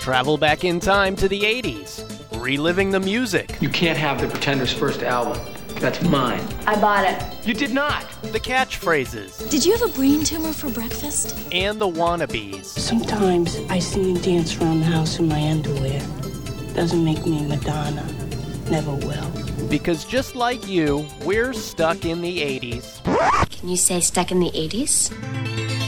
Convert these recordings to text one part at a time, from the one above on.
travel back in time to the 80s, reliving the music. You can't have the Pretenders' first album. That's mine. I bought it. You did not. The catchphrases. Did you have a brain tumor for breakfast? And the wannabes. Sometimes I see him dance around the house in my underwear. Doesn't make me Madonna. Never will. Because just like you, we're stuck in the 80s. Can you say stuck in the 80s?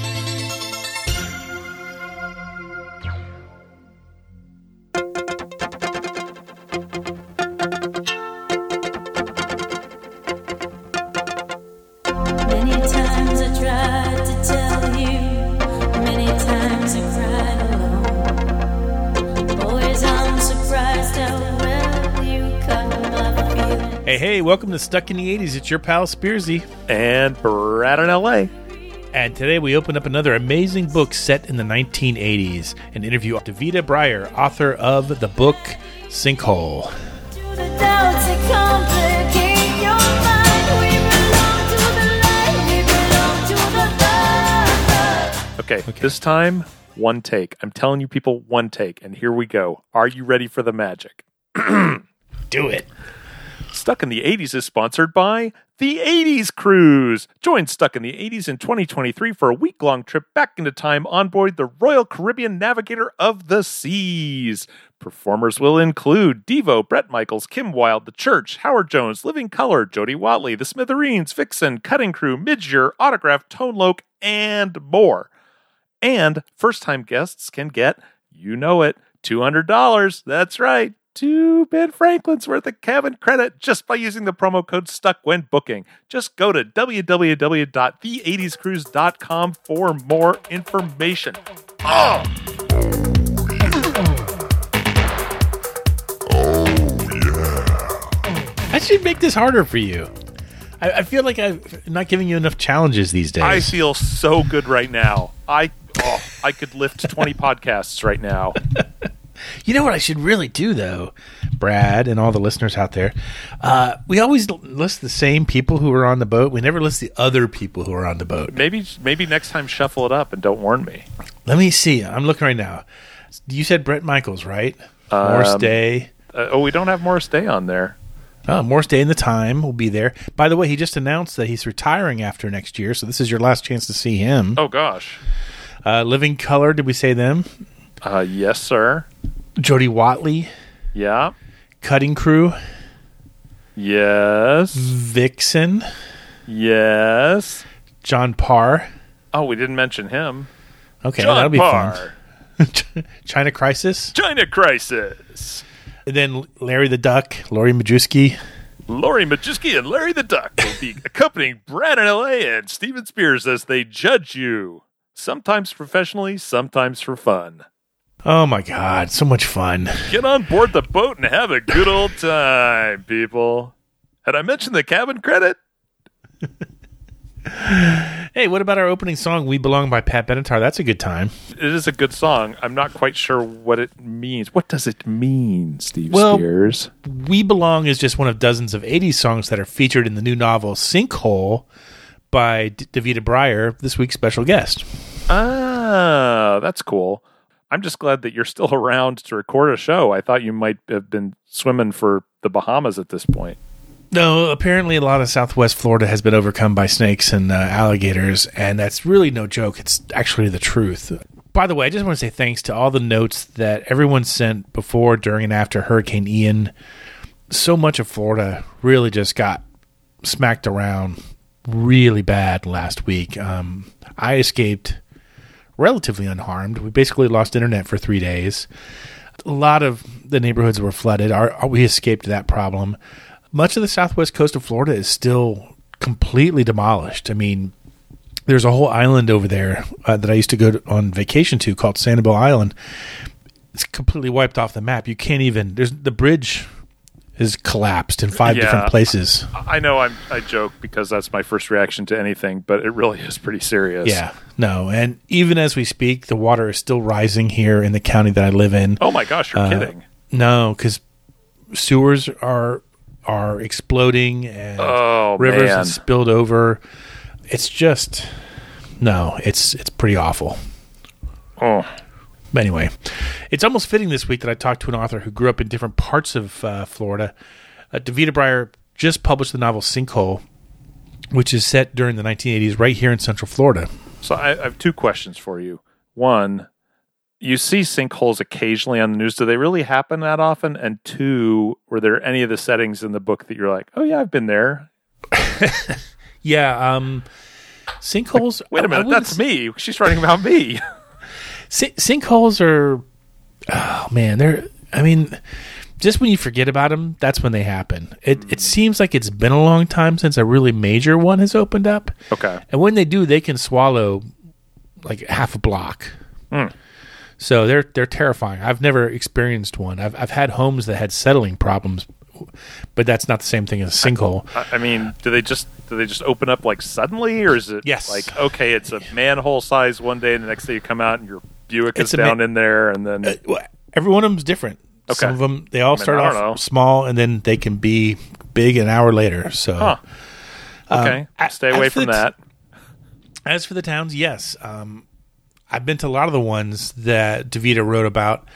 Welcome to Stuck in the 80s. It's your pal Spearsy. and Brad in LA. And today we open up another amazing book set in the 1980s. An interview with Davida Breyer, author of the book Sinkhole. To the doubts that complicate your mind. We belong to the light, we belong to the dark. Okay, this time, one take. I'm telling you, people, one take. And here we go. Are you ready for the magic? Do it. Stuck in the 80s is sponsored by the 80s Cruise. Join Stuck in the 80s in 2023 for a week long trip back into time on board the Royal Caribbean Navigator of the Seas. Performers will include Devo, Bret Michaels, Kim Wilde, The Church, Howard Jones, Living Colour, Jody Watley, The Smithereens, Vixen, Cutting Crew, Midge Ure, Autograph, Tone Loc, and more. And first time guests can get, you know it, $200. That's right. Two Ben Franklin's worth of cabin credit just by using the promo code STUCK when booking. Just go to www.the80scruise.com for more information. Oh! Yeah. I should make this harder for you. I, I feel like I'm not giving you enough challenges these days. I feel so good right now. I oh, I could lift 20 podcasts right now. You know what I should really do, though, Brad, and all the listeners out there? Uh, we always list the same people who are on the boat. We never list the other people who are on the boat. Maybe maybe next time shuffle it up and don't warn me. Let me see. I'm looking right now. You said Bret Michaels, right? Morris Um, Day. Uh, oh, we don't have Morris Day on there. Oh, Morris Day in the Time will be there. By the way, he just announced that he's retiring after next year, so this is your last chance to see him. Oh gosh. Uh, Living Colour, did we say them? Uh, yes, sir. Jody Watley, Yeah. Cutting Crew, Yes. Vixen, Yes. John Parr. Oh, we didn't mention him. Okay, that'll be Parr. fun. China Crisis. China Crisis. And then Larry the Duck, Lori Majewski. Lori Majewski and Larry the Duck will be accompanying Brad in LA and Steven Spears as they judge you. Sometimes professionally, sometimes for fun. Oh my God, so much fun. Get on board the boat and have a good old time, people. Had I mentioned the cabin credit? Hey, what about our opening song, We Belong by Pat Benatar? That's a good time. It is a good song. I'm not quite sure what it means. What does it mean, Steve Well- Spears? We Belong is just one of dozens of 80s songs that are featured in the new novel Sinkhole by D- Davida Breyer, this week's special guest. Ah, that's cool. I'm just glad that you're still around to record a show. I thought you might have been swimming for the Bahamas at this point. No, apparently a lot of Southwest Florida has been overcome by snakes and uh, alligators, and that's really no joke. It's actually the truth. By the way, I just want to say thanks to all the notes that everyone sent before, during, and after Hurricane Ian. So much of Florida really just got smacked around really bad last week. Um, I escaped relatively unharmed. We basically lost internet for three days. A lot of the neighborhoods were flooded. Our, our- we escaped that problem. Much of the southwest coast of Florida is still completely demolished. I mean, there's a whole island over there uh, that I used to go to, on vacation to called Sanibel Island. It's completely wiped off the map. You can't even. There's the bridge is collapsed in five Yeah. different places. I know I'm, I joke because that's my first reaction to anything, but it really is pretty serious. Yeah, no, and even as we speak, the water is still rising here in the county that I live in. Oh my gosh, you're Uh, kidding. No, because sewers are are exploding and Oh, rivers man. have spilled over. It's just no, it's it's pretty awful. Oh, But anyway, It's almost fitting this week that I talked to an author who grew up in different parts of uh, Florida. Uh, Davita Breyer just published the novel Sinkhole, which is set during the 1980s right here in Central Florida. So I, I have two questions for you. One, you see sinkholes occasionally on the news. Do they really happen that often? And two, were there any of the settings in the book that you're like, oh yeah, I've been there? Yeah, um, sinkholes. Wait a minute, that's me. She's writing about me. Sin- sinkholes are oh man they're i mean just when you forget about them that's when they happen. It it seems like it's been a long time since a really major one has opened up. Okay. and when they do they can swallow like half a block. Hmm. so they're they're terrifying. I've never experienced one. I've i've had homes that had settling problems but that's not the same thing as a sinkhole. I, I mean, do they just do they just open up like suddenly, or is it Yes. like okay, it's a manhole size one day, and the next day you come out and your Buick It's is ma- down in there, and then Uh, well, every one of them's different Okay. some of them they all I mean, start off know. small and then they can be big an hour later so huh? Okay, Um, stay away from the- that. As for the towns, yes. Um, I've been to a lot of the ones that Davita wrote about.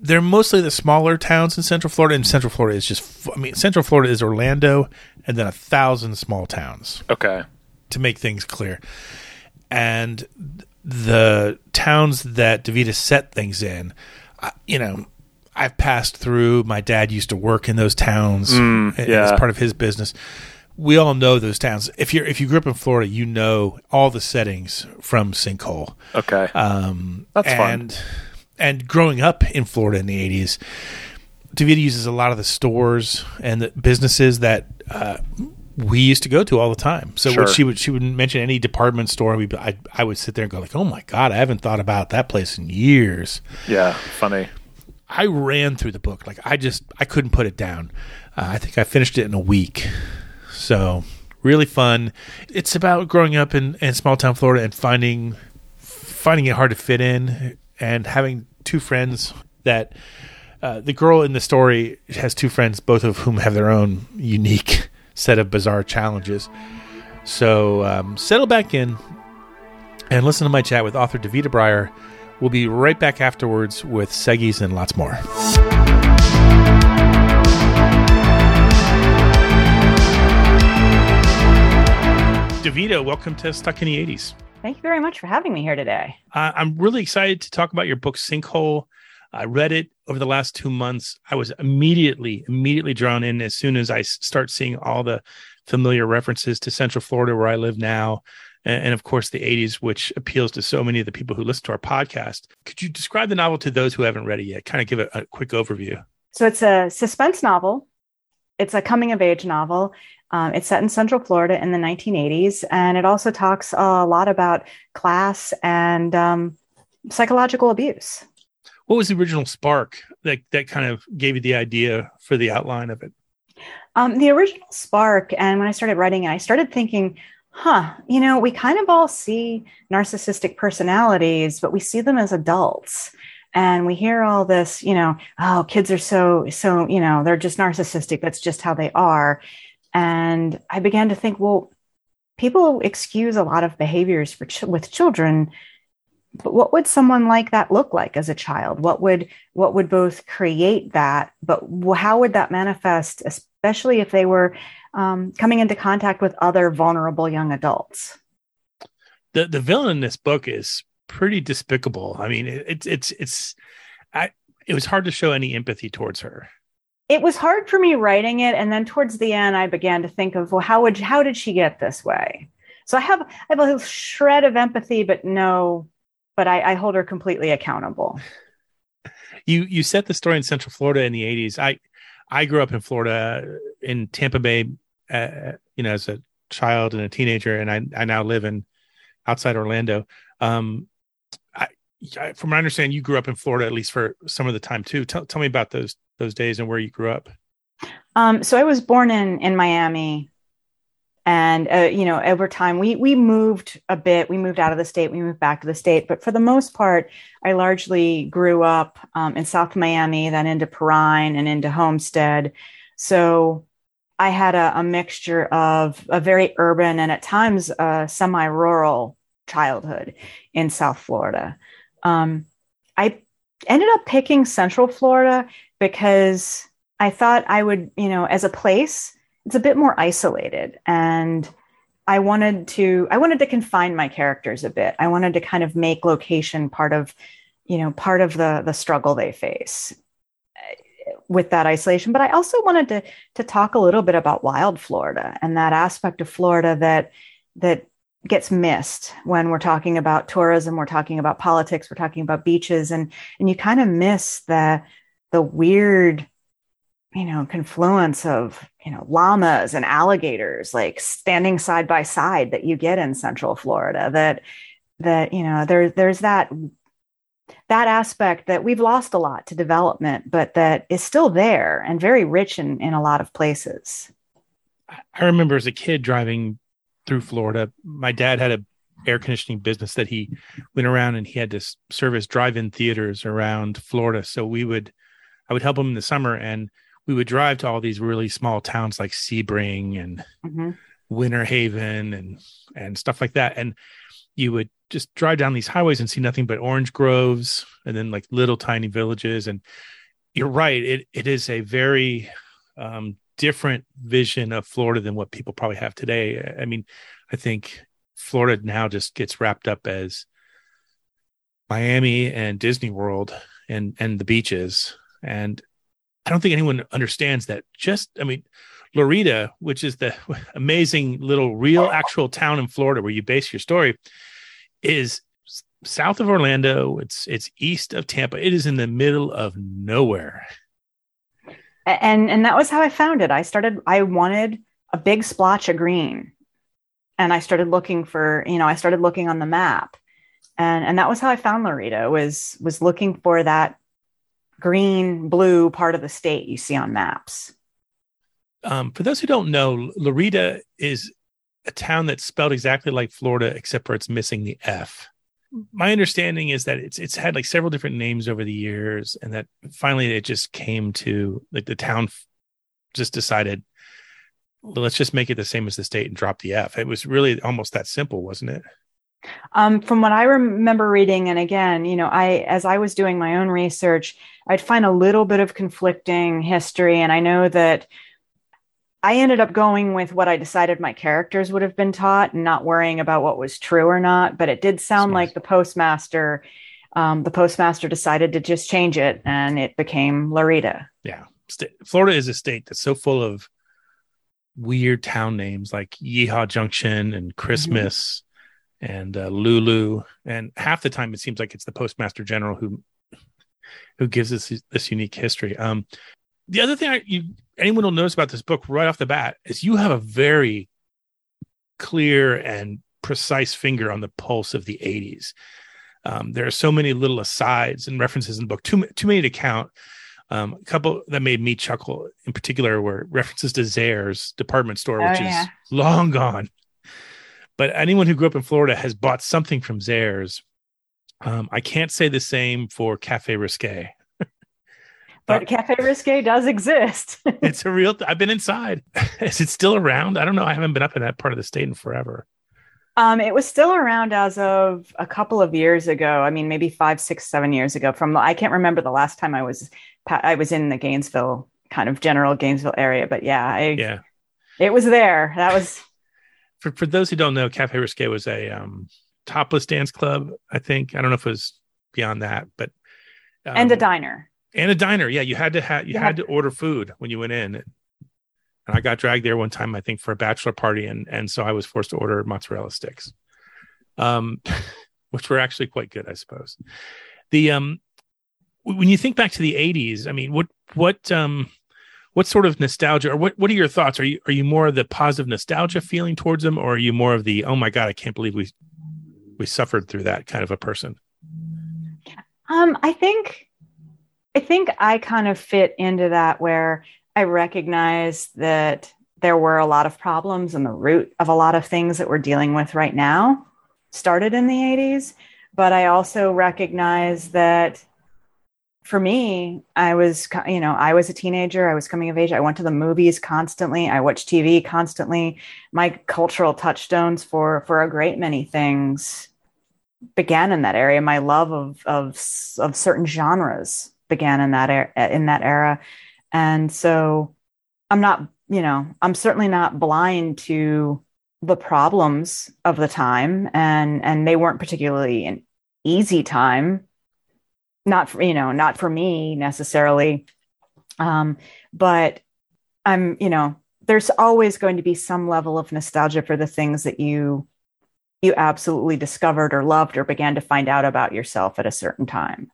They're mostly the smaller towns in Central Florida, and Central Florida is just—I mean, Central Florida is Orlando and then a thousand small towns Okay, to make things clear. And the towns that Davita set things in, I- you know, I've passed through. My dad used to work in those towns yeah. as part of his business. We all know those towns. If you're if you grew up in Florida, you know all the settings from Sinkhole. okay, Um, That's fun. and, And growing up in Florida in the '80s, Davita uses a lot of the stores and the businesses that uh, we used to go to all the time. So Sure. she would she would mention any department store, we I, I would sit there and go like, "Oh my god, I haven't thought about that place in years." yeah, funny. I ran through the book like I just I couldn't put it down. Uh, I think I finished it in a week. So really fun. It's about growing up in, in small town Florida and finding finding it hard to fit in and having two friends that uh, the girl in the story has two friends, both of whom have their own unique set of bizarre challenges. So um, settle back in and listen to my chat with author Davita Breyer. We'll be right back afterwards with Seggies and lots more. Davita, welcome to Stuck in the 80s. Thank you very much for having me here today. Uh, I'm really excited to talk about your book, Sinkhole. I read it over the last two months. I was immediately, immediately drawn in as soon as I start seeing all the familiar references to Central Florida, where I live now, and, and of course the 80s, which appeals to so many of the people who listen to our podcast. Could you describe the novel to those who haven't read it yet? Kind of give it a quick overview. So it's a suspense novel. It's a coming of age novel. Um, it's set in Central Florida in the 1980s, and it also talks a lot about class and um, psychological abuse. What was the original spark that that kind of gave you the idea for the outline of it? Um, the original spark, and when I started writing it, I started thinking, huh, you know, we kind of all see narcissistic personalities, but we see them as adults. And we hear all this, you know, oh, kids are so, so, you know, they're just narcissistic. That's just how they are. And I began to think, well, people excuse a lot of behaviors for ch- with children but what would someone like that look like as a child what would what would both create that but how would that manifest especially if they were um, coming into contact with other vulnerable young adults the the villain in this book is pretty despicable. I mean, it, it's it's it's I it was hard to show any empathy towards her. it was hard for me writing it and then towards the end i began to think of well how would how did she get this way so i have i have a shred of empathy but no but i, I hold her completely accountable You you set the story in Central Florida in the '80s. I I grew up in Florida in Tampa Bay, uh, you know, as a child and a teenager, and I I now live in outside Orlando. Um, I, I from what I understand, you grew up in Florida at least for some of the time too. Tell tell me about those those days and where you grew up. Um, so I was born in in Miami, and uh, you know, over time we we moved a bit. We moved out of the state. We moved back to the state, but for the most part, I largely grew up um, in South Miami, then into Perrine and into Homestead. So I had a, a mixture of a very urban and at times a semi-rural childhood in South Florida. Um, I ended up picking Central Florida because I thought I would, you know, as a place, it's a bit more isolated and I wanted to I wanted to confine my characters a bit. I wanted to kind of make location part of, you know, part of the the struggle they face uh, with that isolation. But I also wanted to to talk a little bit about wild Florida and that aspect of Florida that that gets missed when we're talking about tourism, we're talking about politics, we're talking about beaches, and and you kind of miss the the weird, you know, confluence of you know llamas and alligators like standing side by side that you get in Central Florida. That that you know there there's that that aspect that we've lost a lot to development, but that is still there and very rich in in a lot of places. I remember as a kid driving through Florida. My dad had a air conditioning business that he went around and he had to service drive-in theaters around Florida. So we would, I would help him in the summer and we would drive to all these really small towns like Sebring and Mm-hmm. Winter Haven and and stuff like that. And you would just drive down these highways and see nothing but orange groves and then like little tiny villages. And you're right, it it is a very um, different vision of Florida than what people probably have today. I mean, I think Florida now just gets wrapped up as Miami and Disney World and and the beaches. And I don't think anyone understands that just I mean, Lorida, which is the amazing little real actual town in Florida where you base your story, is south of Orlando. It's it's east of Tampa. It is in the middle of nowhere. and and that was how i found it i started i wanted a big splotch of green and i started looking for you know i started looking on the map and and that was how i found lorida was was looking for that green blue part of the state you see on maps Um, for those who don't know, Lorida is a town that's spelled exactly like Florida, except for it's missing the F. My understanding is that it's it's had like several different names over the years, and that finally it just came to like the town just decided, well, let's just make it the same as the state and drop the F. It was really almost that simple, wasn't it? Um, from what I remember reading, and again, you know, I as I was doing my own research, I'd find a little bit of conflicting history, and I know that I ended up going with what I decided my characters would have been taught, and not worrying about what was true or not. But it did sound Smart. like the postmaster, um, the postmaster decided to just change it, and it became Lorida. Yeah, Florida is a state that's so full of weird town names like Yeehaw Junction and Christmas and uh, Lulu, and half the time it seems like it's the postmaster general who who gives us this, this unique history. Um, the other thing I, you anyone will notice about this book right off the bat is you have a very clear and precise finger on the pulse of the 80s. Um, there are so many little asides and references in the book, too, too many to count. Um, a couple that made me chuckle in particular were references to Zayre's department store, Oh, which yeah. is long gone. But anyone who grew up in Florida has bought something from Zayre's. Um, I can't say the same for Cafe Risque. But Cafe Risque does exist. It's a real. I've been inside. Is it still around? I don't know. I haven't been up in that part of the state in forever. Um, it was still around as of a couple of years ago. I mean, maybe five, six, seven years ago. From I can't remember the last time I was I was in the Gainesville kind of general Gainesville area, but yeah, I, Yeah. it was there. That was For for those who don't know, Cafe Risque was a um, topless dance club. I think I don't know if it was beyond that, but um, and a diner. and a diner. Yeah, you had to have you Yeah. had to order food when you went in. And I got dragged there one time, I think, for a bachelor party, and and so I was forced to order mozzarella sticks, um, which were actually quite good, I suppose. The um, when you think back to the '80s, I mean, what what um, what sort of nostalgia, or what what are your thoughts? Are you are you more of the positive nostalgia feeling towards them, or are you more of the oh my god, I can't believe we we suffered through that kind of a person? Um, I think, I think I kind of fit into that where I recognize that there were a lot of problems and the root of a lot of things that we're dealing with right now started in the 80s. But I also recognize that for me, I was, you know, I was a teenager. I was coming of age. I went to the movies constantly. I watched TV constantly. My cultural touchstones for for a great many things began in that area. My love of of of certain genres began in that era, in that era, and so I'm not, you know, I'm certainly not blind to the problems of the time, and and they weren't particularly an easy time. Not for you know, not for me necessarily, um, but I'm, you know, there's always going to be some level of nostalgia for the things that you you absolutely discovered or loved or began to find out about yourself at a certain time.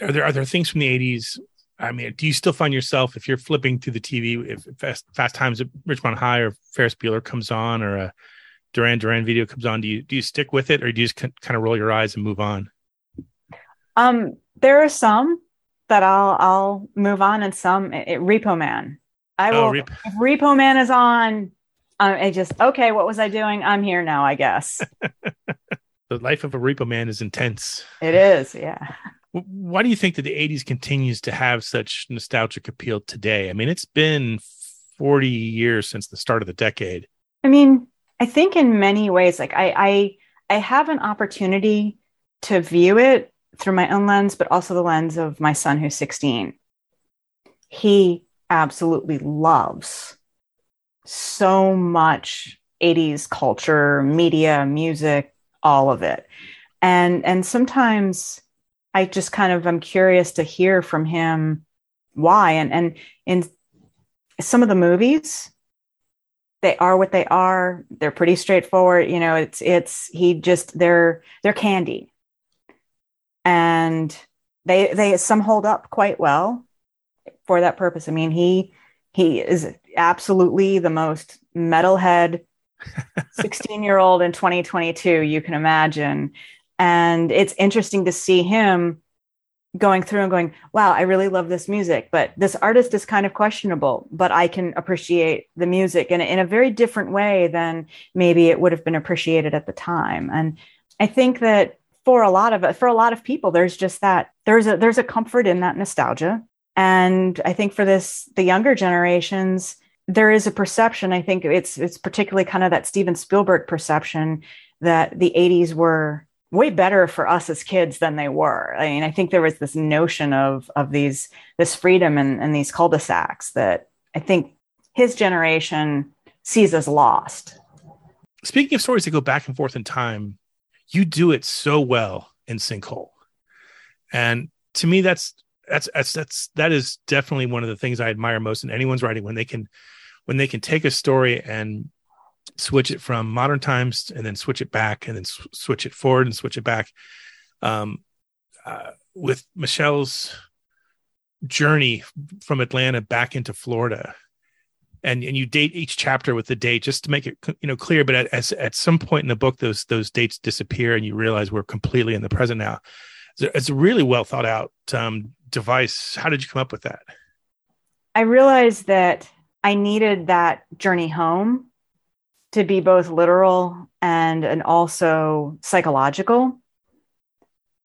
Are there are there things from the 80s? I mean, do you still find yourself if you're flipping through the TV, if Fast, Fast Times at Ridgemont High or Ferris Bueller comes on or a Duran Duran video comes on, do you do you stick with it or do you just kind of roll your eyes and move on? Um, there are some that I'll I'll move on, and some it, Repo Man. I Oh, will. Rep- if Repo Man is on, um, I just okay. What was I doing? I'm here now. I guess The life of a repo man is intense. it is. Yeah. Why do you think that the 80s continues to have such nostalgic appeal today? I mean, it's been 40 years since the start of the decade. I mean, I think in many ways, like I, I, I have an opportunity to view it through my own lens, but also the lens of my son who's 16. He absolutely loves so much 80s culture, media, music, all of it. And and sometimes I just kind of I'm curious to hear from him why. And and in some of the movies, they are what they are. They're pretty straightforward. You know, it's it's he just they're they're candy. And they they some hold up quite well for that purpose. I mean, he he is absolutely the most metalhead 16 year old in 2022 you can imagine. And it's interesting to see him going through and going, wow, I really love this music, but this artist is kind of questionable, but I can appreciate the music in, in a very different way than maybe it would have been appreciated at the time. And I think that for a lot of for a lot of people, there's just that there's a there's a comfort in that nostalgia. And I think for this the younger generations, there is a perception. I think it's it's particularly kind of that Steven Spielberg perception that the 80s were way better for us as kids than they were. I mean, I think there was this notion of of these this freedom and, and these cul-de-sacs that I think his generation sees as lost. Speaking of stories that go back and forth in time, you do it so well in Sinkhole. And to me, that's that's that's that's that is definitely one of the things I admire most in anyone's writing when they can when they can take a story and switch it from modern times and then switch it back and then sw- switch it forward and switch it back. Um, uh, with Michelle's journey from Atlanta back into Florida, and and you date each chapter with the date just to make it you know clear. But at as, at some point in the book, those those dates disappear, and you realize we're completely in the present now. It's a, really well thought out um, device. How did you come up with that? I realized that I needed that journey home to be both literal and and also psychological.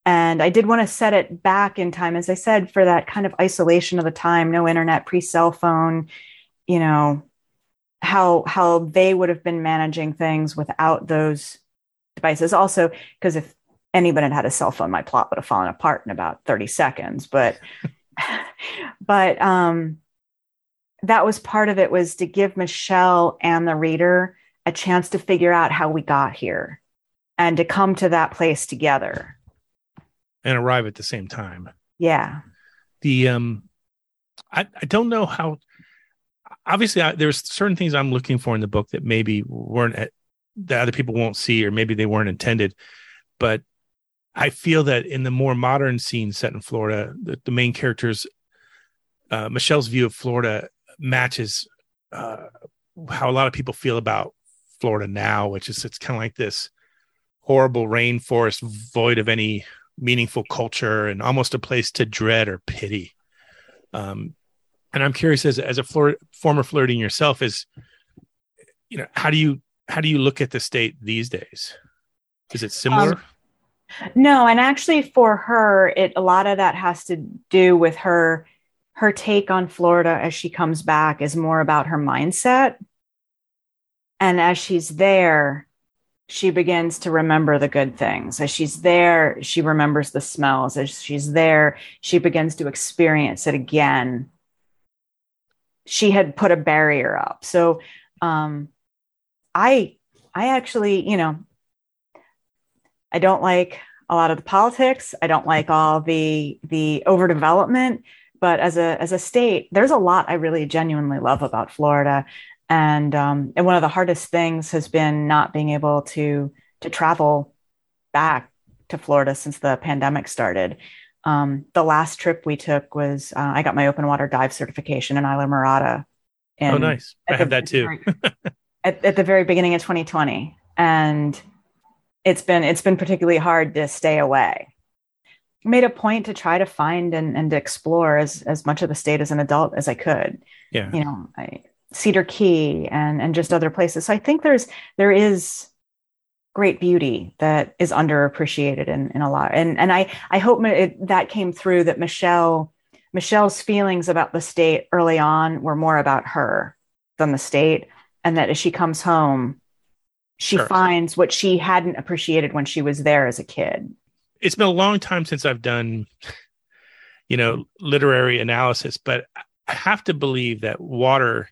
And I did want to set it back in time, as I said, for that kind of isolation of the time, no internet, pre-cell phone, you know, how how they would have been managing things without those devices. Also, because if anybody had had a cell phone, my plot would have fallen apart in about 30 seconds. But but um that was part of it was to give Michelle and the reader a chance to figure out how we got here and to come to that place together. And arrive at the same time. Yeah. the um i i don't know how obviously I, there's certain things i'm looking for in the book that maybe weren't at, that other people won't see or maybe they weren't intended but i feel that in the more modern scene set in florida the, the main characters uh, michelle's view of florida matches uh, how a lot of people feel about florida now which is it's kind of like this horrible rainforest void of any meaningful culture and almost a place to dread or pity. Um, and I'm curious, as as a former Floridian yourself, is you know how do you how do you look at the state these days? Is it similar? Um, No, and actually for her, it a lot of that has to do with her her take on Florida as she comes back is more about her mindset. And as she's there, she begins to remember the good things. As she's there, she remembers the smells. As she's there, she begins to experience it again. She had put a barrier up. So um, I I actually, you know, I don't like a lot of the politics. I don't like all the the overdevelopment. But as a as a state, there's a lot I really genuinely love about Florida, and um, and one of the hardest things has been not being able to to travel back to Florida since the pandemic started. Um, the last trip we took was uh, I got my open water dive certification in Islamorada. oh, nice! I have that too. at, at the very beginning of 2020, and it's been it's been particularly hard to stay away. Made a point to try to find and, and explore as as much of the state as an adult as I could. Yeah, you know, I, Cedar Key and and just other places. So I think there's there is great beauty that is underappreciated in, in a lot. And and I I hope it, that came through that Michelle Michelle's feelings about the state early on were more about her than the state, and that as she comes home, she Sure. finds what she hadn't appreciated when she was there as a kid. it's been a long time since I've done, you know, literary analysis, but I have to believe that water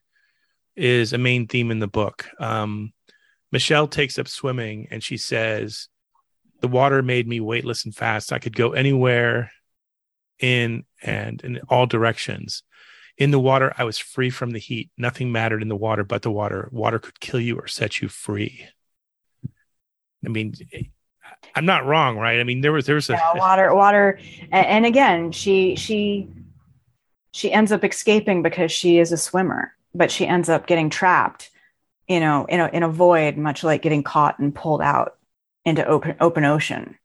is a main theme in the book. Um, Michelle takes up swimming and she says, The water made me weightless and fast. I could go anywhere in and in all directions. In the water, I was free from the heat. Nothing mattered in the water but the water. Water could kill you or set you free. I mean, I'm not wrong, right? I mean, there was there was a Yeah, water, water, and, and again, she she she ends up escaping because she is a swimmer, but she ends up getting trapped, you know, in a in a void, much like getting caught and pulled out into open open ocean.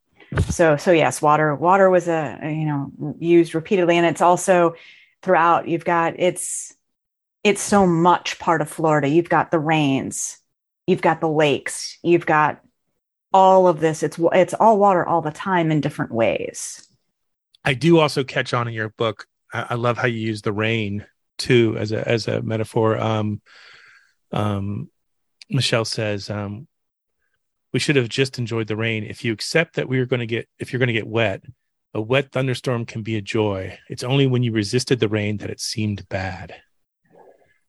So so yes, water water was a you know used repeatedly, and it's also throughout. You've got it's it's so much part of Florida. You've got the rains, you've got the lakes, you've got all of this. It's it's all water all the time in different ways. I do also catch on in your book. I, love how you use the rain too as a as a metaphor. Um, um, Michelle says, um, "We should have just enjoyed the rain. If you accept that we are going to get, if you're going to get wet, a wet thunderstorm can be a joy. It's only when you resisted the rain that it seemed bad."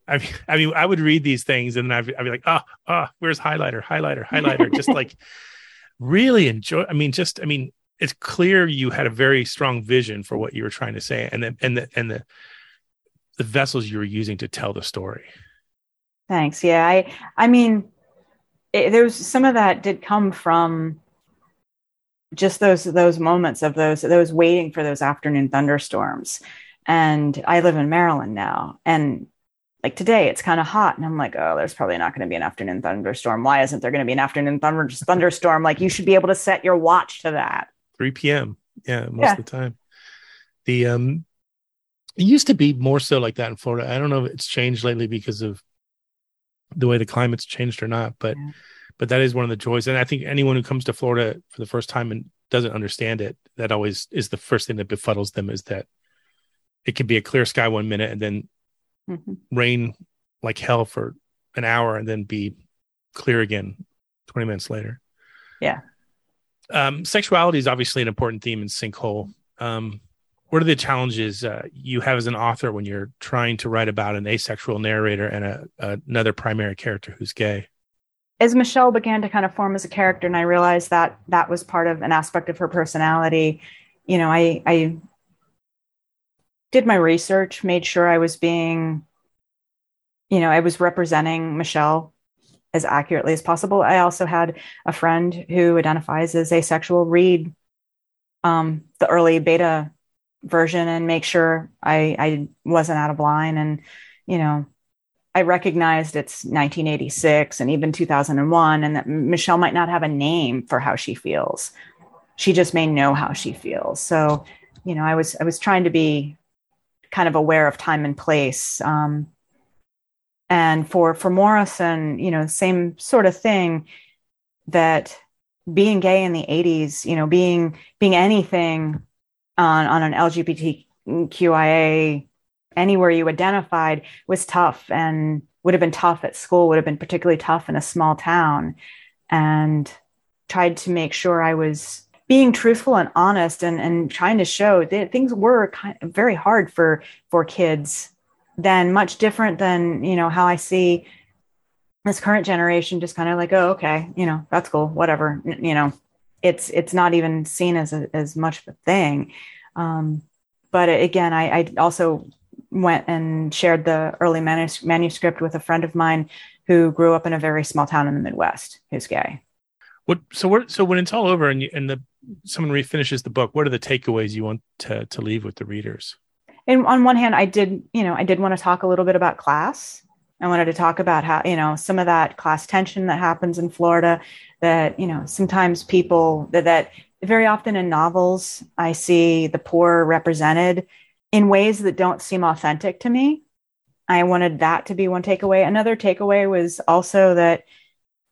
I mean, I mean, I would read these things and then I'd, I'd be like, "Ah, oh, ah, where's highlighter, highlighter, highlighter?" just like really enjoy. I mean, just I mean, it's clear you had a very strong vision for what you were trying to say, and the and the and the the vessels you were using to tell the story. Thanks. Yeah, I I mean, it, there was some of that did come from just those those moments of those those waiting for those afternoon thunderstorms. And I live in Maryland now, and like today it's kind of hot, and I'm like, oh, there's probably not going to be an afternoon thunderstorm. Why isn't there going to be an afternoon thunder- thunderstorm? Like you should be able to set your watch to that. 3 p.m. Yeah, most Yeah. of the time. The um it used to be more so like that in Florida. I don't know if it's changed lately because of the way the climate's changed or not, but Yeah. but that is one of the joys. And I think anyone who comes to Florida for the first time and doesn't understand it, that always is the first thing that befuddles them is that it can be a clear sky one minute and then Mhm. rain like hell for an hour and then be clear again 20 minutes later. Yeah. Um, sexuality is obviously an important theme in Sinkhole. Um, what are the challenges uh, you have as an author when you're trying to write about an asexual narrator and a, another primary character who's gay? as Michelle began to kind of form as a character, and I realized that that was part of an aspect of her personality, you know, I I did my research, made sure I was being, you know, I was representing Michelle as accurately as possible. I also had a friend who identifies as asexual read um, the early beta version and make sure I, I wasn't out of line. And, you know, I recognized it's 1986 and even 2001, and that Michelle might not have a name for how she feels. She just may know how she feels. So, you know, I was I was trying to be kind of aware of time and place. Um, and for for Morrison, you know, same sort of thing. That being gay in the 80s, you know, being being anything on on an LGBTQIA anywhere you identified was tough and would have been tough at school, would have been particularly tough in a small town. and tried to make sure I was being truthful and honest and, and trying to show that things were kind of very hard for for kids then much different than you know how I see this current generation just kind of like oh okay you know that's cool whatever you know it's it's not even seen as a, as much of a thing. Um, but again I, I also went and shared the early manus- manuscript with a friend of mine who grew up in a very small town in the midwest who's gay. What so what so when it's all over and you, and the someone refinishes the book, what are the takeaways you want to to leave with the readers? and on one hand i did you know i did want to talk a little bit about class i wanted to talk about how you know some of that class tension that happens in florida that you know sometimes people that, that very often in novels i see the poor represented in ways that don't seem authentic to me. I wanted that to be one takeaway. Another takeaway was also that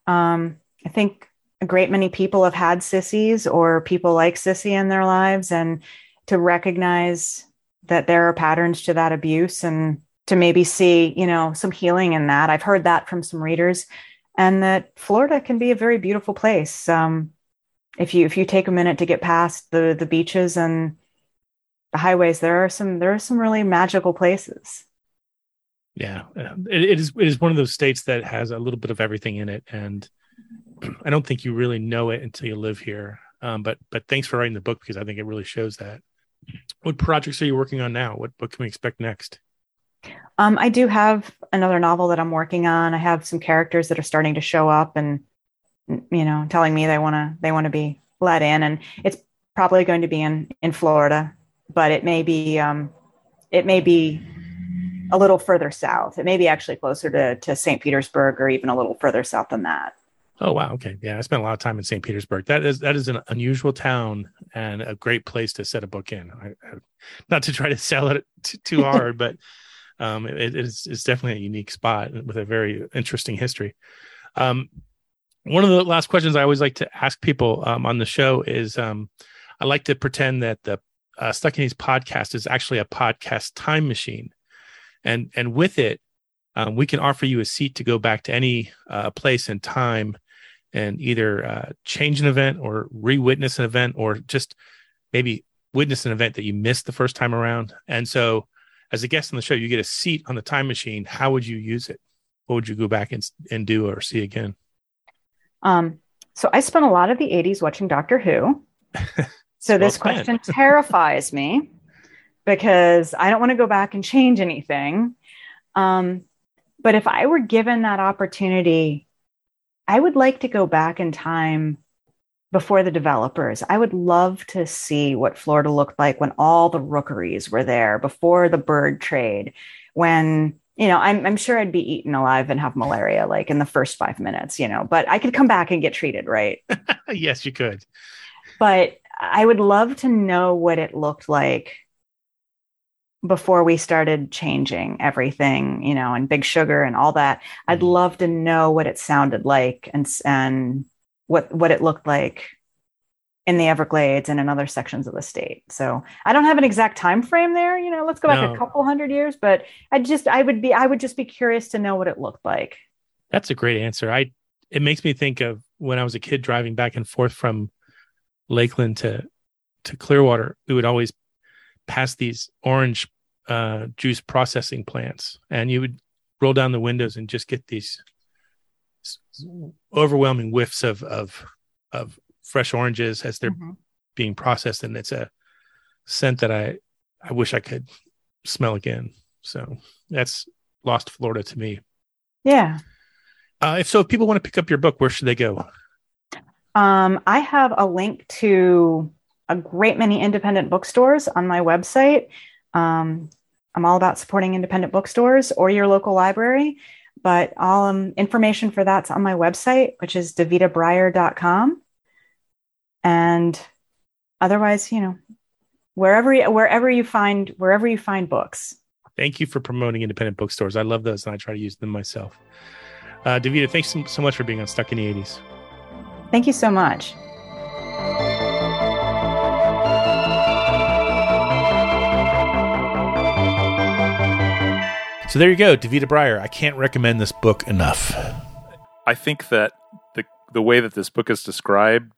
um, i think a great many people have had sissies or people like sissy in their lives and to recognize that there are patterns to that abuse and to maybe see you know some healing in that i've heard that from some readers and that florida can be a very beautiful place um, if you if you take a minute to get past the the beaches and the highways there are some there are some really magical places Yeah, uh, it, it is. It is one of those states that has a little bit of everything in it, and I don't think you really know it until you live here. Um, but but thanks for writing the book because I think it really shows that. What projects are you working on now? What what can we expect next? Um, I do have another novel that I'm working on. I have some characters that are starting to show up and you know telling me they want to they want to be let in, and it's probably going to be in in Florida, but it may be um, it may be a little further south. It may be actually closer to to St. Petersburg or even a little further south than that. Oh wow, okay, yeah, I spent a lot of time in St. Petersburg. That is that is an unusual town and a great place to set a book in. I, I, not to try to sell it too, too hard, but um, it, it's it's definitely a unique spot with a very interesting history. Um, one of the last questions I always like to ask people um, on the show is um, I like to pretend that the uh, Stuck in the 80s podcast is actually a podcast time machine, and and with it, um, we can offer you a seat to go back to any uh, place and time and either uh, change an event or re-witness an event or just maybe witness an event that you missed the first time around. And so, as a guest on the show, you get a seat on the time machine. How would you use it? What would you go back and, and do or see again? Um, so I spent a lot of the 80s watching Doctor Who. So Well this spent. question terrifies me because I don't want to go back and change anything. Um, but if I were given that opportunity, I would like to go back in time before the developers. I would love to see what Florida looked like when all the rookeries were there, before the bird trade, when you know, I'm, I'm sure I'd be eaten alive and have malaria like in the first five minutes, you know, but I could come back and get treated, right? yes, you could. but I would love to know what it looked like before we started changing everything, you know, and big sugar and all that. I'd Mhm. love to know what it sounded like and and what what it looked like in the Everglades and in other sections of the state. So I don't have an exact time frame there. You know, let's go back No. a couple hundred years, but I just I would be I would just be curious to know what it looked like. That's a great answer. I it makes me think of when I was a kid driving back and forth from Lakeland to to Clearwater. We would always pass these orange uh, juice processing plants, and you would roll down the windows and just get these overwhelming whiffs of of of fresh oranges as they're being processed, and it's a scent that I I wish I could smell again. So that's lost Florida to me. Yeah. Uh, if so, if people want to pick up your book, where should they go? Um, I have a link to a great many independent bookstores on my website. Um, I'm all about supporting independent bookstores or your local library, but all um, information for that's on my website, which is davitabrier.com. And otherwise, you know, wherever you, wherever you find wherever you find books. Thank you for promoting independent bookstores. I love those, and I try to use them myself. Uh, Davita, thanks so, so much for being on Stuck in the '80s. Thank you so much. So there you go, Davita Breyer. I can't recommend this book enough. I think that the the way that this book is described,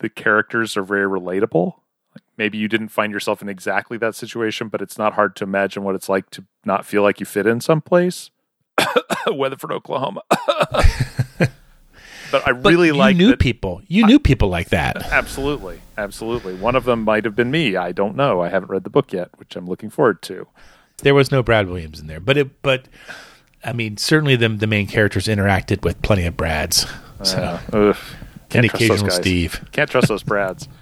the characters are very relatable. Like maybe you didn't find yourself in exactly that situation, but it's not hard to imagine what it's like to not feel like you fit in someplace. Weatherford, Oklahoma. but I But really you like knew that- people. You knew people like that. Absolutely, absolutely. One of them might have been me. I don't know. I haven't read the book yet, which I'm looking forward to. There was no Brad Williams in there, but it, but I mean, certainly the the main characters interacted with plenty of Brads. So Uh, and can't trust those occasional. Steve. Can't trust those Brads.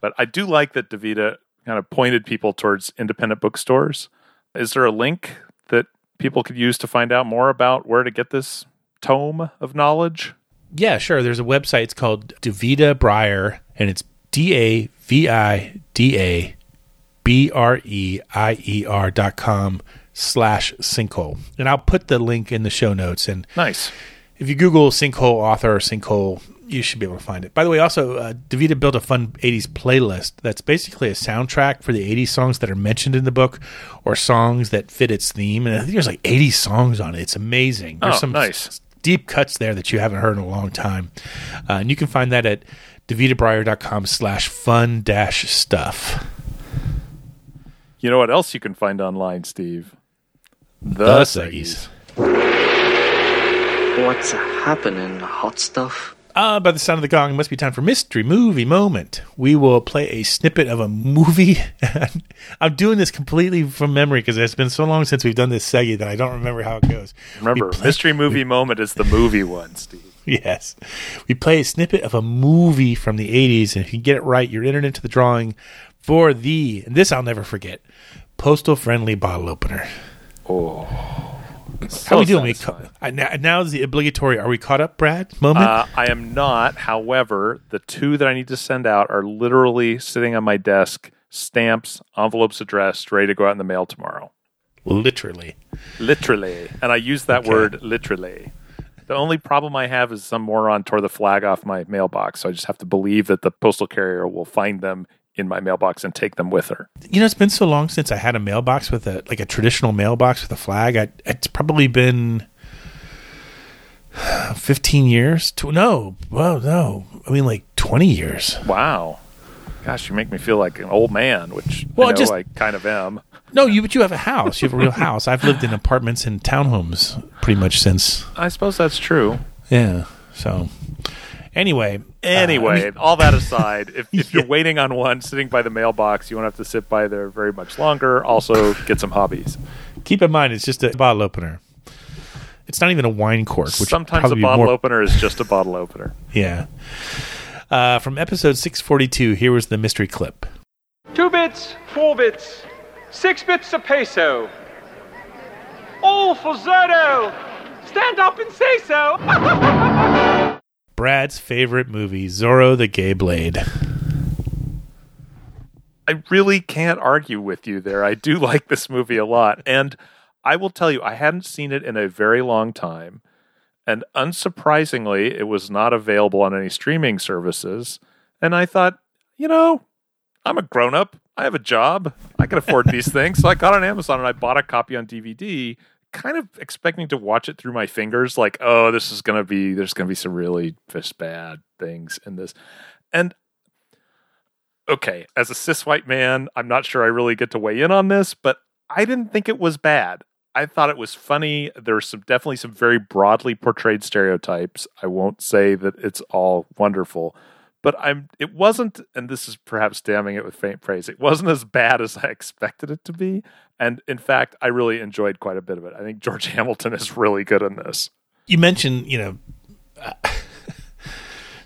But I do like that Davida kind of pointed people towards independent bookstores. Is there a link that people could use to find out more about where to get this tome of knowledge? Yeah, sure. There's a website. It's called Davida Breier, and it's D A V I D A B R E I E R dot com slash sinkhole. And I'll put the link in the show notes. And Nice. if you Google sinkhole author or sinkhole, you should be able to find it. By the way, also, uh, Davida built a fun 80s playlist that's basically a soundtrack for the 80s songs that are mentioned in the book or songs that fit its theme. And I think there's like 80 songs on it. It's amazing. There's Oh, some nice. deep cuts there that you haven't heard in a long time. Uh, and you can find that at davidabreier.com slash fun dash stuff. You know what else you can find online, Steve? The Suggies. What's happening, hot stuff? Uh, by the sound of the gong, it must be time for Mystery Movie Moment. We will play a snippet of a movie. I'm doing this completely from memory because it's been so long since we've done this seggy that I don't remember how it goes. Remember, play- mystery movie moment is the movie one, Steve. Yes. We play a snippet of a movie from the 80s, and if you get it right, you're entered into the drawing for the, and this I'll never forget, postal friendly bottle opener. Oh. How we doing? We ca- I, now, now is the obligatory, are we caught up, Brad? Moment? Uh, I am not. However, the two that I need to send out are literally sitting on my desk, stamps, envelopes addressed, ready to go out in the mail tomorrow. Literally. Literally. And I use that Okay. word literally. The only problem I have is some moron tore the flag off my mailbox. So I just have to believe that the postal carrier will find them in my mailbox and take them with her. You know, it's been so long since I had a mailbox with a like a traditional mailbox with a flag. I, it's probably been fifteen years. To, no, well, no. I mean, like twenty years. Wow. Gosh, you make me feel like an old man, which Well, I know just- I kind of am. No, you but you have a house. You have a real house. I've lived in apartments and townhomes pretty much since. I suppose that's true. Yeah. So, anyway, uh, Anyway, I mean- all that aside, if, if you're Yeah. waiting on one sitting by the mailbox, you won't have to sit by there very much longer. Also, get some hobbies. keep in mind it's just a bottle opener. It's not even a wine cork. Which Sometimes a bottle more- opener is just a bottle opener. Yeah. Uh, from episode 642, here was the mystery clip. Two bits, four bits, six bits a peso. All for Zorro! Stand up and say so! Brad's favorite movie, Zorro the Gay Blade. I really can't argue with you there. I do like this movie a lot. And I will tell you, I hadn't seen it in a very long time. And unsurprisingly, it was not available on any streaming services. And I thought, you know, I'm a grown up. I have a job. I can afford these things. So I got on Amazon and I bought a copy on DVD, kind of expecting to watch it through my fingers, like, oh, this is going to be, there's going to be some really just bad things in this. And okay, as a cis white man, I'm not sure I really get to weigh in on this, but I didn't think it was bad. I thought it was funny. There's some definitely some very broadly portrayed stereotypes. I won't say that it's all wonderful, but I'm it wasn't and this is perhaps damning it with faint praise. It wasn't as bad as I expected it to be. And in fact, I really enjoyed quite a bit of it. I think George Hamilton is really good in this. You mentioned, you know, uh,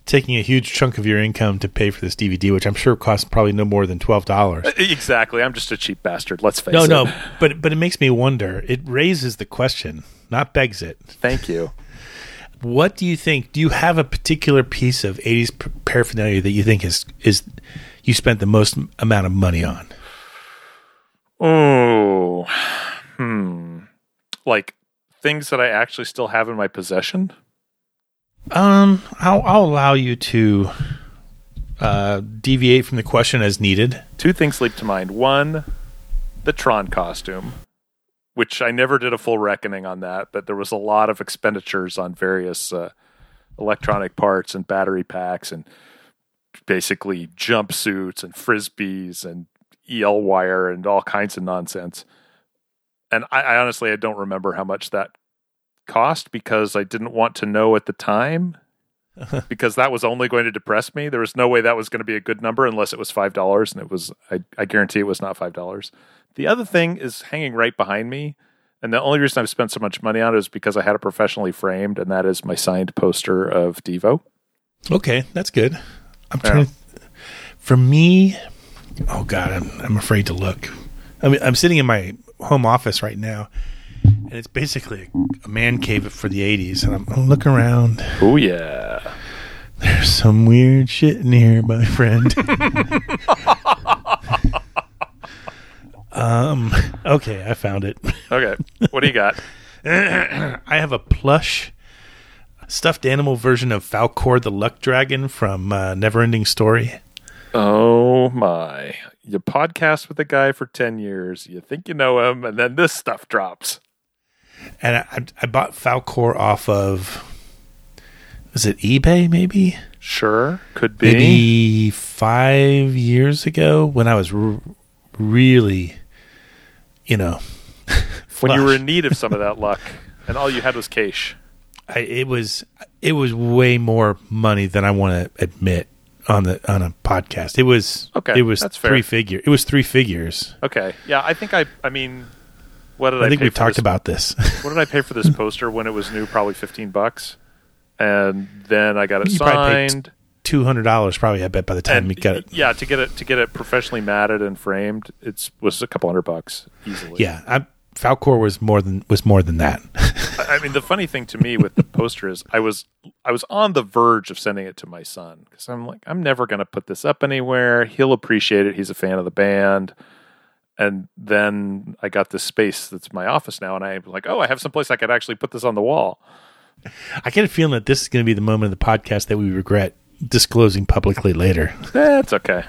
taking a huge chunk of your income to pay for this DVD, which I'm sure costs probably no more than $12. Exactly. I'm just a cheap bastard. Let's face No, it. no, no. but but it makes me wonder. It raises the question, not begs it. Thank you. What do you think? Do you have a particular piece of 80s paraphernalia that you think is is you spent the most amount of money on? Oh, hmm. Like things that I actually still have in my possession. Um, I'll, I'll allow you to uh, deviate from the question as needed. Two things leap to mind. One, the Tron costume, which I never did a full reckoning on that, but there was a lot of expenditures on various uh, electronic parts and battery packs and basically jumpsuits and frisbees and EL wire and all kinds of nonsense. And I, I honestly I don't remember how much that cost because I didn't want to know at the time because that was only going to depress me. There was no way that was going to be a good number unless it was five dollars, and it was. I, I guarantee it was not five dollars. The other thing is hanging right behind me, and the only reason I've spent so much money on it is because I had it professionally framed, and that is my signed poster of Devo. Okay, that's good. I'm trying. To, for me, oh god, I'm I'm afraid to look. I mean, I'm sitting in my home office right now, and it's basically a, man cave for the '80s. And I'm, I'm looking around. Oh yeah, There's some weird shit in here, my friend. um. Okay, I found it. Okay, what do you got? I have a plush stuffed animal version of Falkor the Luck Dragon from uh, Neverending Story. Oh my! You podcast with a guy for ten years. You think you know him, and then this stuff drops. And I, I, I bought Falkor off of was it eBay? Maybe Sure, could be. maybe five years ago when I was r- really, you know, when you were in need of some of that luck, and all you had was cash. I, it was it was way more money than I want to admit on the on a podcast. It was Okay, It was that's fair. three figure. It was three figures. Okay, yeah, I think I. I mean, what did I? I think we've talked this- about this. What did I pay for this poster when it was new? Probably fifteen bucks, and then I got it You signed. Two hundred dollars, probably. I bet by the time And we got it. yeah, to get it to get it professionally matted and framed, it's was a couple hundred bucks easily. Yeah, I, Falkor was more than was more than that. I mean, the funny thing to me with the poster is I was I was on the verge of sending it to my son because I'm like I'm never going to put this up anywhere. He'll appreciate it. He's a fan of the band. And then I got this space that's my office now, and I'm like, oh, I have someplace I could actually put this on the wall. I get a feeling that this is going to be the moment of the podcast that we regret disclosing publicly later. That's okay.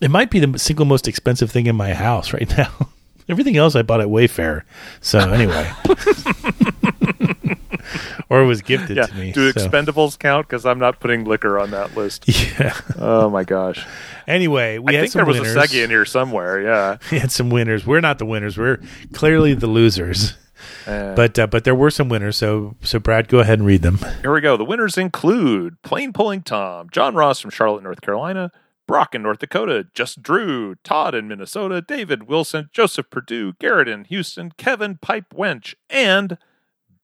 It might be the single most expensive thing in my house right now. Everything else I bought at Wayfair. So anyway, or it was gifted Yeah. to me. Do so- expendables count? Because I'm not putting liquor on that list. Yeah. Oh my gosh. Anyway, we had some winners. I think there was winners. a Sega in here somewhere. Yeah. We had some winners. We're not the winners. We're clearly the losers. Uh, But uh, but there were some winners. So so Brad, go ahead and read them. Here we go. The winners include Plain Pulling Tom, John Ross from Charlotte, North Carolina, Brock in North Dakota, Just Drew, Todd in Minnesota, David Wilson, Joseph Purdue, Garrett in Houston, Kevin Pipe Wench, and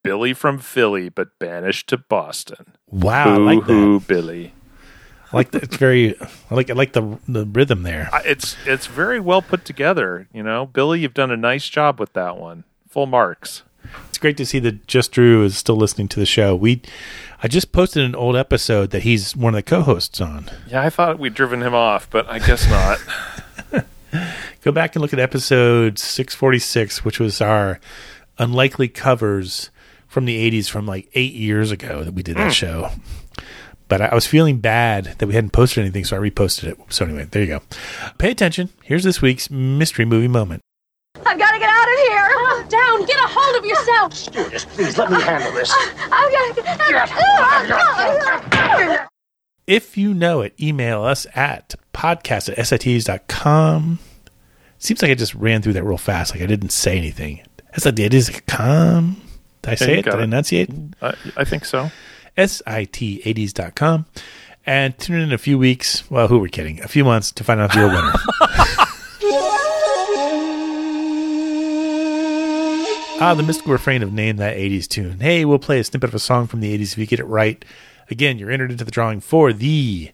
Billy from Philly, but banished to Boston. Wow, I like that. Billy. I like that. It's very. I like. I like the the rhythm there. I- It's it's very well put together. You know, Billy, you've done a nice job with that one. Full marks. It's great to see that Just Drew is still listening to the show. We, I just posted an old episode that he's one of the co-hosts on. Yeah, I thought we'd driven him off, but I guess not. Go back and look at episode six forty six, which was our unlikely covers from the eighties, from like eight years ago that we did that hmm. show. But I was feeling bad that we hadn't posted anything, so I reposted it. So anyway, there you go. Pay attention. Here's this week's mystery movie moment. I've got to get out of here. Calm down. Get a hold of yourself. Stewardess, please let me handle this. I've got to If you know it, email us at podcast at sits.com. Seems like I just ran through that real fast, like I didn't say anything. sits.com. Did I say you it? got Did I enunciate? I, I think so. sit80s.com. And tune in in a few weeks. Well, who are we kidding? A few months to find out if you're a winner. Ah, the mystical refrain of Name That 80s Tune. Hey, we'll play a snippet of a song from the 80s if you get it right. Again, you're entered into the drawing for the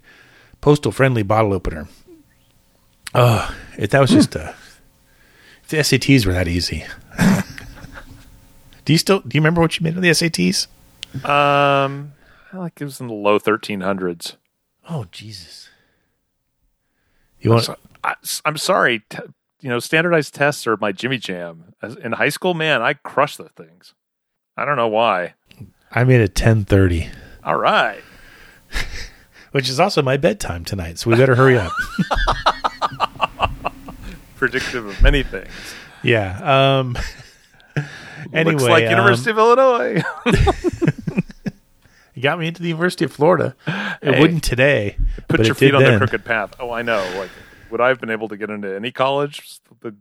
postal friendly bottle opener. Oh, if that was just a. If the SATs were that easy. do you still. Do you remember what you made on the SATs? Um, I like it was in the low thirteen hundreds. Oh Jesus! You want? I, am sorry. T- you know, standardized tests are my Jimmy Jam. As, in high school, man, I crushed the things. I don't know why. I made it ten thirty, All right. which is also my bedtime tonight. So we better hurry up. Predictive of many things. yeah. Um. Anyway, Looks like um, University of Illinois. You got me into the University of Florida. It Hey, wouldn't today. Put your it feet on then. the crooked path. Oh, I know. Like, would I have been able to get into any college? The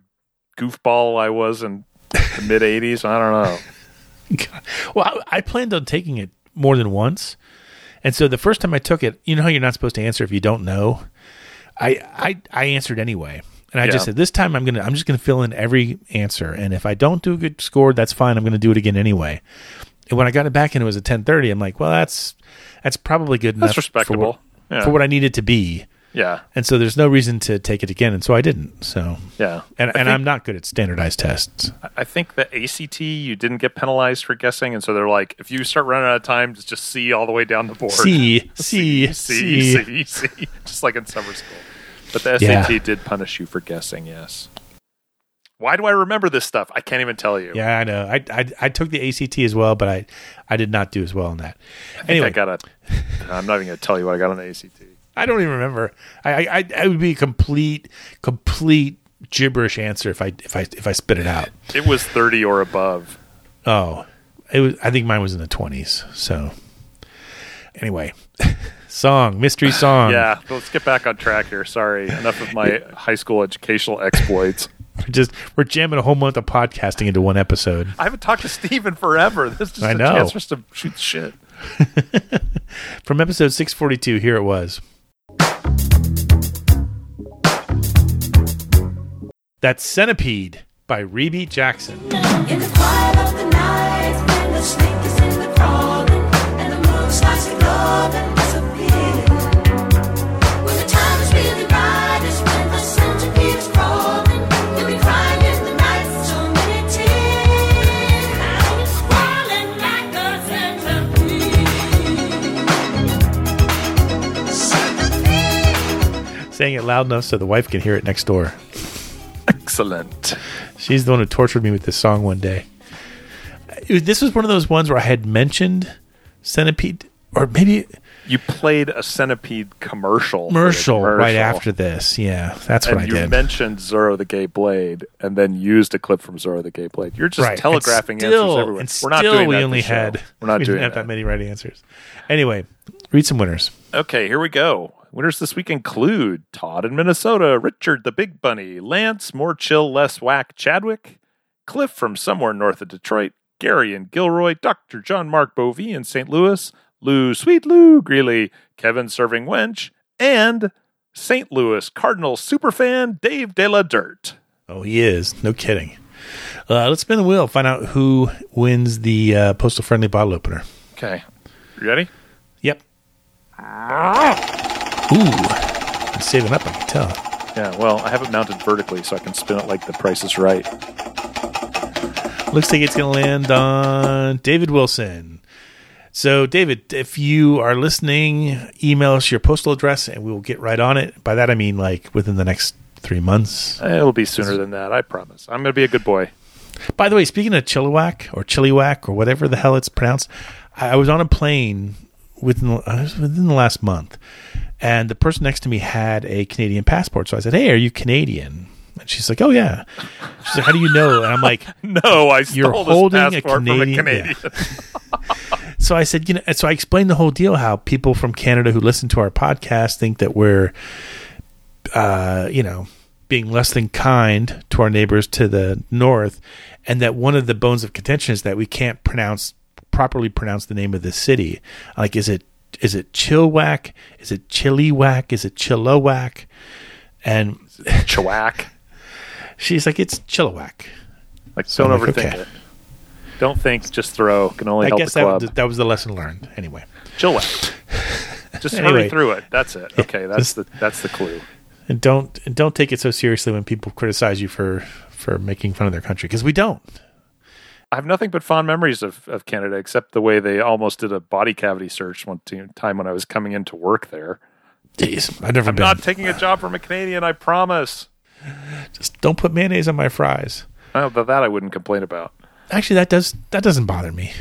goofball I was in the mid '80s. I don't know. Well, I, I planned on taking it more than once, and so the first time I took it, you know how you're not supposed to answer if you don't know. I I, I answered anyway, and I Yeah. just said this time I'm gonna I'm just gonna fill in every answer, and if I don't do a good score, that's fine. I'm gonna do it again anyway. And when I got it back and it was at 10:30, I'm like, well, that's that's probably good enough. That's respectable. for what, Yeah. for what I needed to be. Yeah. And so there's no reason to take it again, and so I didn't. So Yeah. and I and think- I'm not good at standardized tests. I think the ACT you didn't get penalized for guessing, and so they're like, if you start running out of time, just just C all the way down the board. C, C, C, C. C, C, just like in summer school. But the Yeah. SAT did punish you for guessing. Yes. Why do I remember this stuff? I can't even tell you. Yeah, I know. I, I I took the ACT as well, but I I did not do as well on that. I Anyway, I got a. I'm not even going to tell you what I got on the ACT. I don't even remember. I, I I would be a complete complete gibberish answer if I if I if I spit it out. It was 30 or above. Oh, it was. I think mine was in the twenties. So anyway, song mystery song. Yeah, let's get back on track here. Sorry, enough of my high school educational exploits. We're just we're jamming a whole month of podcasting into one episode. I haven't talked to Steve in forever. This is just I a know. chance for us to shoot shit. From episode six forty two, here it was. That's Centipede by Rebbie Jackson. In the quiet of the night, when the snake is in the crawling, and the moon starts to glow and disappear. When the time is really right, is when the centipede is crawling. You'll be crying in the night so many tears. Now it's crawling like a centipede. Centipede. Saying it loud enough so the wife can hear it next door. Excellent. She's the one who tortured me with this song one day. Was- this was one of those ones where I had mentioned Centipede, or maybe You played a centipede commercial. commercial right after this. Yeah, that's what and I you did. You mentioned Zorro the Gay Blade, and then used a clip from Zorro the Gay Blade. You're just right. telegraphing and still, answers everywhere. And We're not doing we that only had We're not we doing didn't have that. that many right answers. Anyway, read some winners. Okay, here we go. Winners this week include Todd in Minnesota, Richard the Big Bunny, Lance, more chill, less whack, Chadwick, Cliff from somewhere north of Detroit, Gary and Gilroy, Dr. John Mark Bovee in St. Louis, Lou, Sweet Lou Greeley, Kevin Serving Wench, and St. Louis Cardinal superfan Dave De La Dirt. Oh, he is. No kidding. Uh, let's spin the wheel. Find out who wins the uh, postal friendly bottle opener. Okay, you ready? Yep. Ooh, I'm saving up. I can tell. Yeah, well, I have it mounted vertically so I can spin it like the price is right. Looks like it's going to land on David Wilson. So, David, if you are listening, email us your postal address and we will get right on it. By that, I mean like within the next three months. It'll be sooner than that, I promise. I'm going to be a good boy. By the way, speaking of Chilliwack or Chilliwack or whatever the hell it's pronounced, I I was on a plane within the, within the last month, and the person next to me had a Canadian passport. So I said, "Hey, are you Canadian?" And she's like, "Oh yeah." She's like, "How do you know?" And I'm like, No, I You're holding a from a Canadian- Canadian. so I said, you know, so I explained the whole deal how people from Canada who listen to our podcast think that we're, uh, you know, being less than kind to our neighbors to the north, and that one of the bones of contention is that we can't pronounce properly pronounce the name of the city. Like, is it is it Chilwack? Is it Chilliwack? Is it Chilliwack? And Chwack. she's like, it's Chilliwack. Like, don't like, overthink okay. it. Don't think, just throw. Can only I help guess the club. that, that was the lesson learned. Anyway. Chilwack. Just Anyway. hurry through it. That's it. Okay, that's the that's the clue. and don't and don't take it so seriously when people criticize you for for making fun of their country because we don't. I have nothing but fond memories of, of Canada, except the way they almost did a body cavity search one time when I was coming in to work there. Jeez, I've never I'm been. not taking a job from a Canadian, I promise. Just don't put mayonnaise on my fries. Oh, but that I wouldn't complain about. Actually, that does that doesn't bother me.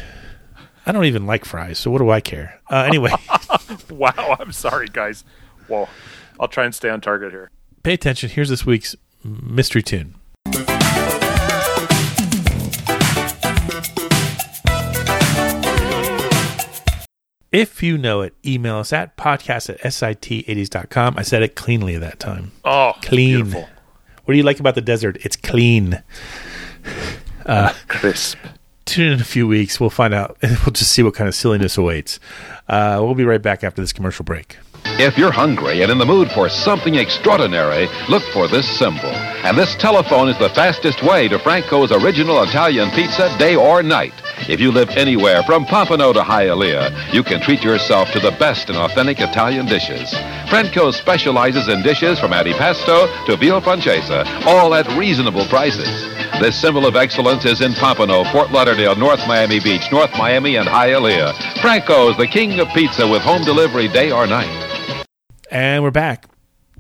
I don't even like fries, so what do I care? Uh, anyway, Wow, I'm sorry, guys. Well, I'll try and stay on target here. pay attention. Here's this week's mystery tune. If you know it, email us at podcast at sit80s.com. I said it cleanly that time. Oh, Clean. beautiful. What do you like about the desert? It's clean. Uh, Crisp. tune in in a few weeks. We'll find out. We'll just see what kind of silliness awaits. Uh, we'll be right back after this commercial break. If you're hungry and in the mood for something extraordinary, look for this symbol. And this telephone is the fastest way to Franco's original Italian pizza day or night. If you live anywhere from Pompano to Hialeah, you can treat yourself to the best in authentic Italian dishes. Franco specializes in dishes from antipasto to veal francesa, all at reasonable prices. This symbol of excellence is in Pompano, Fort Lauderdale, North Miami Beach, North Miami, and Hialeah. Franco's the king of pizza with home delivery day or night. And we're back.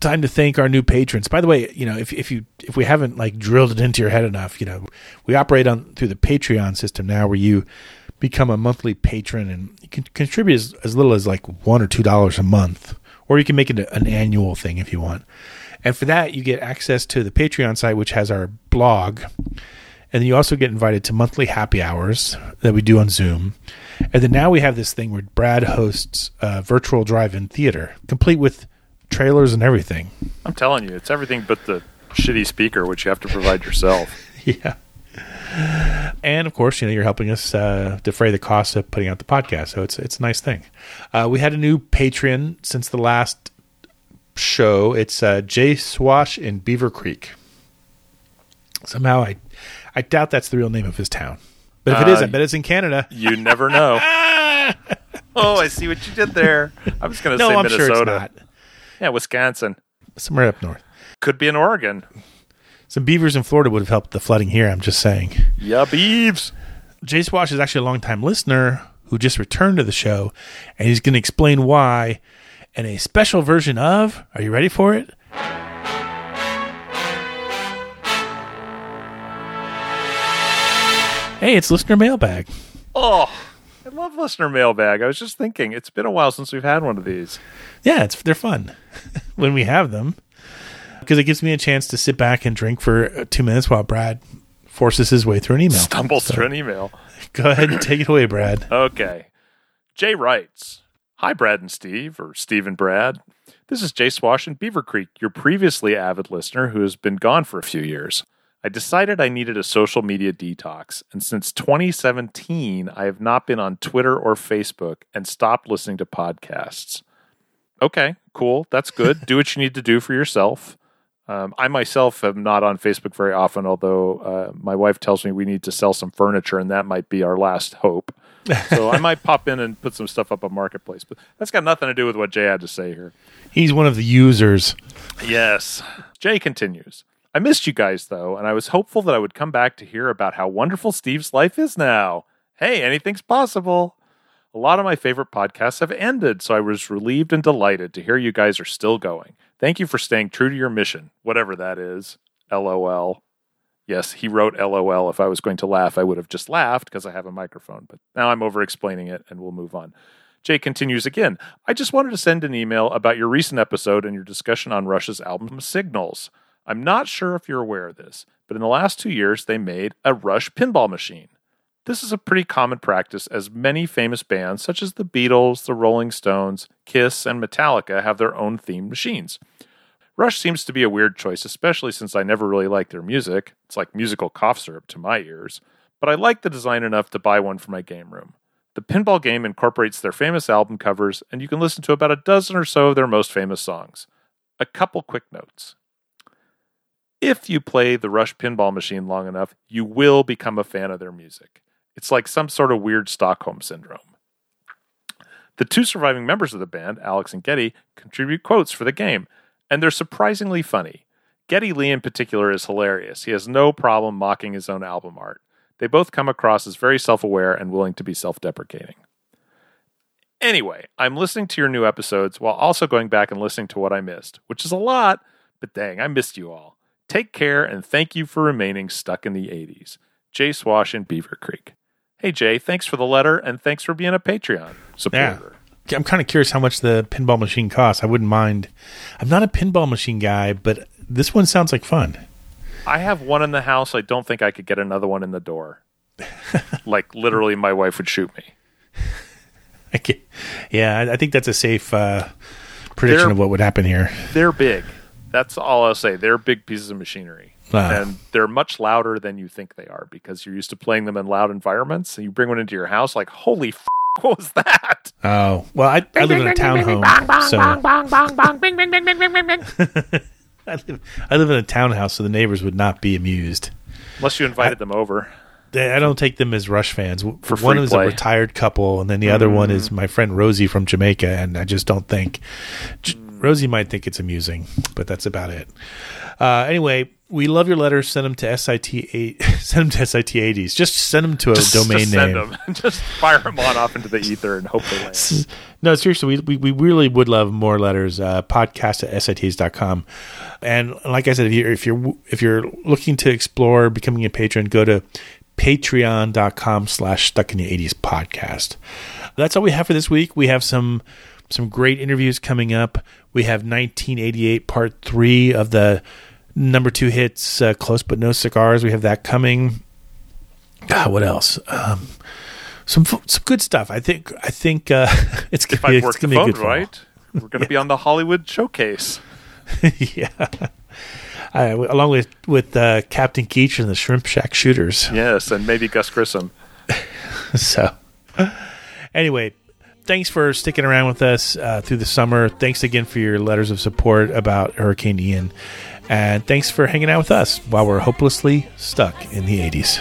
Time to thank our new patrons. By the way, you know, if if you if we haven't like drilled it into your head enough, you know, we operate on through the Patreon system now where you become a monthly patron and you can contribute as, as little as like one or two dollars a month. Or you can make it an annual thing if you want. And for that you get access to the Patreon site which has our blog. And then you also get invited to monthly happy hours that we do on Zoom. And then now we have this thing where Brad hosts a virtual drive-in theater, complete with trailers and everything. I'm telling you, it's everything but the shitty speaker, which you have to provide yourself. yeah. And of course, you know, you're helping us uh, defray the cost of putting out the podcast, so it's it's a nice thing. Uh, we had a new Patreon since the last show. It's uh, Jay Swash in Beaver Creek. Somehow, I I doubt that's the real name of his town, but if it is, Uh, I bet it's in Canada. You never know. oh, I see what you did there. I was going to No, say I'm Minnesota. sure it's not. Yeah, Wisconsin. Somewhere up north. Could be in Oregon. Some beavers in Florida would have helped the flooding here. I'm just saying. Yeah, beeves. Jay Swash is actually a longtime listener who just returned to the show, and he's going to explain why in a special version of. Are you ready for it? Hey, it's listener mailbag. Oh, I love listener mailbag. I was just thinking, it's been a while since we've had one of these. Yeah, it's they're fun when we have them because it gives me a chance to sit back and drink for uh, two minutes while Brad forces his way through an email. Stumbles So, through an email. Go ahead and take it away, Brad. Okay. Jay writes Hi, Brad and Steve, or Steve and Brad. This is Jay Swash in Beaver Creek, your previously avid listener who has been gone for a few years. I decided I needed a social media detox, and since 2017, I have not been on Twitter or Facebook and stopped listening to podcasts. Okay, cool. That's good. do what you need to do for yourself. Um, I myself am not on Facebook very often, although uh, my wife tells me we need to sell some furniture, and that might be our last hope. so I might pop in and put some stuff up on Marketplace, but that's got nothing to do with what Jay had to say here. He's one of the users. Yes. Jay continues. I missed you guys, though, and I was hopeful that I would come back to hear about how wonderful Steve's life is now. Hey, anything's possible. A lot of my favorite podcasts have ended, so I was relieved and delighted to hear you guys are still going. Thank you for staying true to your mission, whatever that is. LOL. Yes, he wrote LOL. If I was going to laugh, I would have just laughed because I have a microphone, but now I'm over explaining it and we'll move on. Jay continues again. I just wanted to send an email about your recent episode and your discussion on Rush's album Signals. I'm not sure if you're aware of this, but in the last two years, they made a Rush pinball machine. This is a pretty common practice as many famous bands, such as the Beatles, the Rolling Stones, Kiss, and Metallica, have their own themed machines. Rush seems to be a weird choice, especially since I never really liked their music. It's like musical cough syrup to my ears. But I like the design enough to buy one for my game room. The pinball game incorporates their famous album covers, and you can listen to about a dozen or so of their most famous songs. A couple quick notes. If you play the Rush pinball machine long enough, you will become a fan of their music. It's like some sort of weird Stockholm syndrome. The two surviving members of the band, Alex and Geddy, contribute quotes for the game, and they're surprisingly funny. Geddy Lee, in particular, is hilarious. He has no problem mocking his own album art. They both come across as very self aware and willing to be self deprecating. Anyway, I'm listening to your new episodes while also going back and listening to what I missed, which is a lot, but dang, I missed you all. Take care and thank you for remaining stuck in the 80s. Jay Swash in Beaver Creek. Hey, Jay, thanks for the letter and thanks for being a Patreon supporter. Yeah. I'm kind of curious how much the pinball machine costs. I wouldn't mind. I'm not a pinball machine guy, but this one sounds like fun. I have one in the house. I don't think I could get another one in the door. like, literally, my wife would shoot me. I yeah, I, think that's a safe uh, prediction They're- of what would happen here. They're big. That's all I'll say. They're big pieces of machinery. Ah. And they're much louder than you think they are because you're used to playing them in loud environments. And you bring one into your house, like, holy f- what was that? Oh well, I, I live in a townhome, so I live, I live in a townhouse, so the neighbors would not be amused. Unless you invited them over. I don't take them as Rush fans. For one is play. a retired couple, and then the other one is my friend Rosie from Jamaica, and I just don't think J- Rosie might think it's amusing, but that's about it. Uh, anyway, we love your letters. Send them to sit eight. Send them to sit eighties. Just send them to a Just, domain just send name. them. just fire them on off into the ether and hope they land. No, seriously, we, we, we really would love more letters. Uh, podcast at sits.com. And like I said, if you're, if you're, if you're looking to explore becoming a patron, go to patreon.com slash stuck in the 80s podcast. That's all we have for this week. We have some, some great interviews coming up. We have 1988 part three of the number two hits, uh, close but no cigars. We have that coming. God, what else? Um, some some good stuff. I think I think uh, it's If gonna be, I work the gonna phone fall. right, we're going to be on the Hollywood showcase. yeah. Uh, along with with uh, Captain Keach and the Shrimp Shack Shooters. Yes, and maybe Gus Grissom. so, anyway, thanks for sticking around with us uh, through the summer. Thanks again for your letters of support about Hurricane Ian, and thanks for hanging out with us while we're hopelessly stuck in the '80s.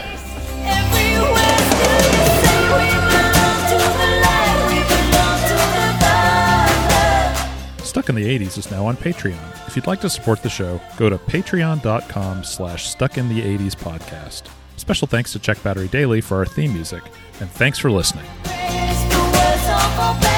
Stuck in the 80s is now on Patreon. If you'd like to support the show, go to patreon.com slash stuck in the 80s podcast. Special thanks to Check Battery Daily for our theme music, and thanks for listening double back.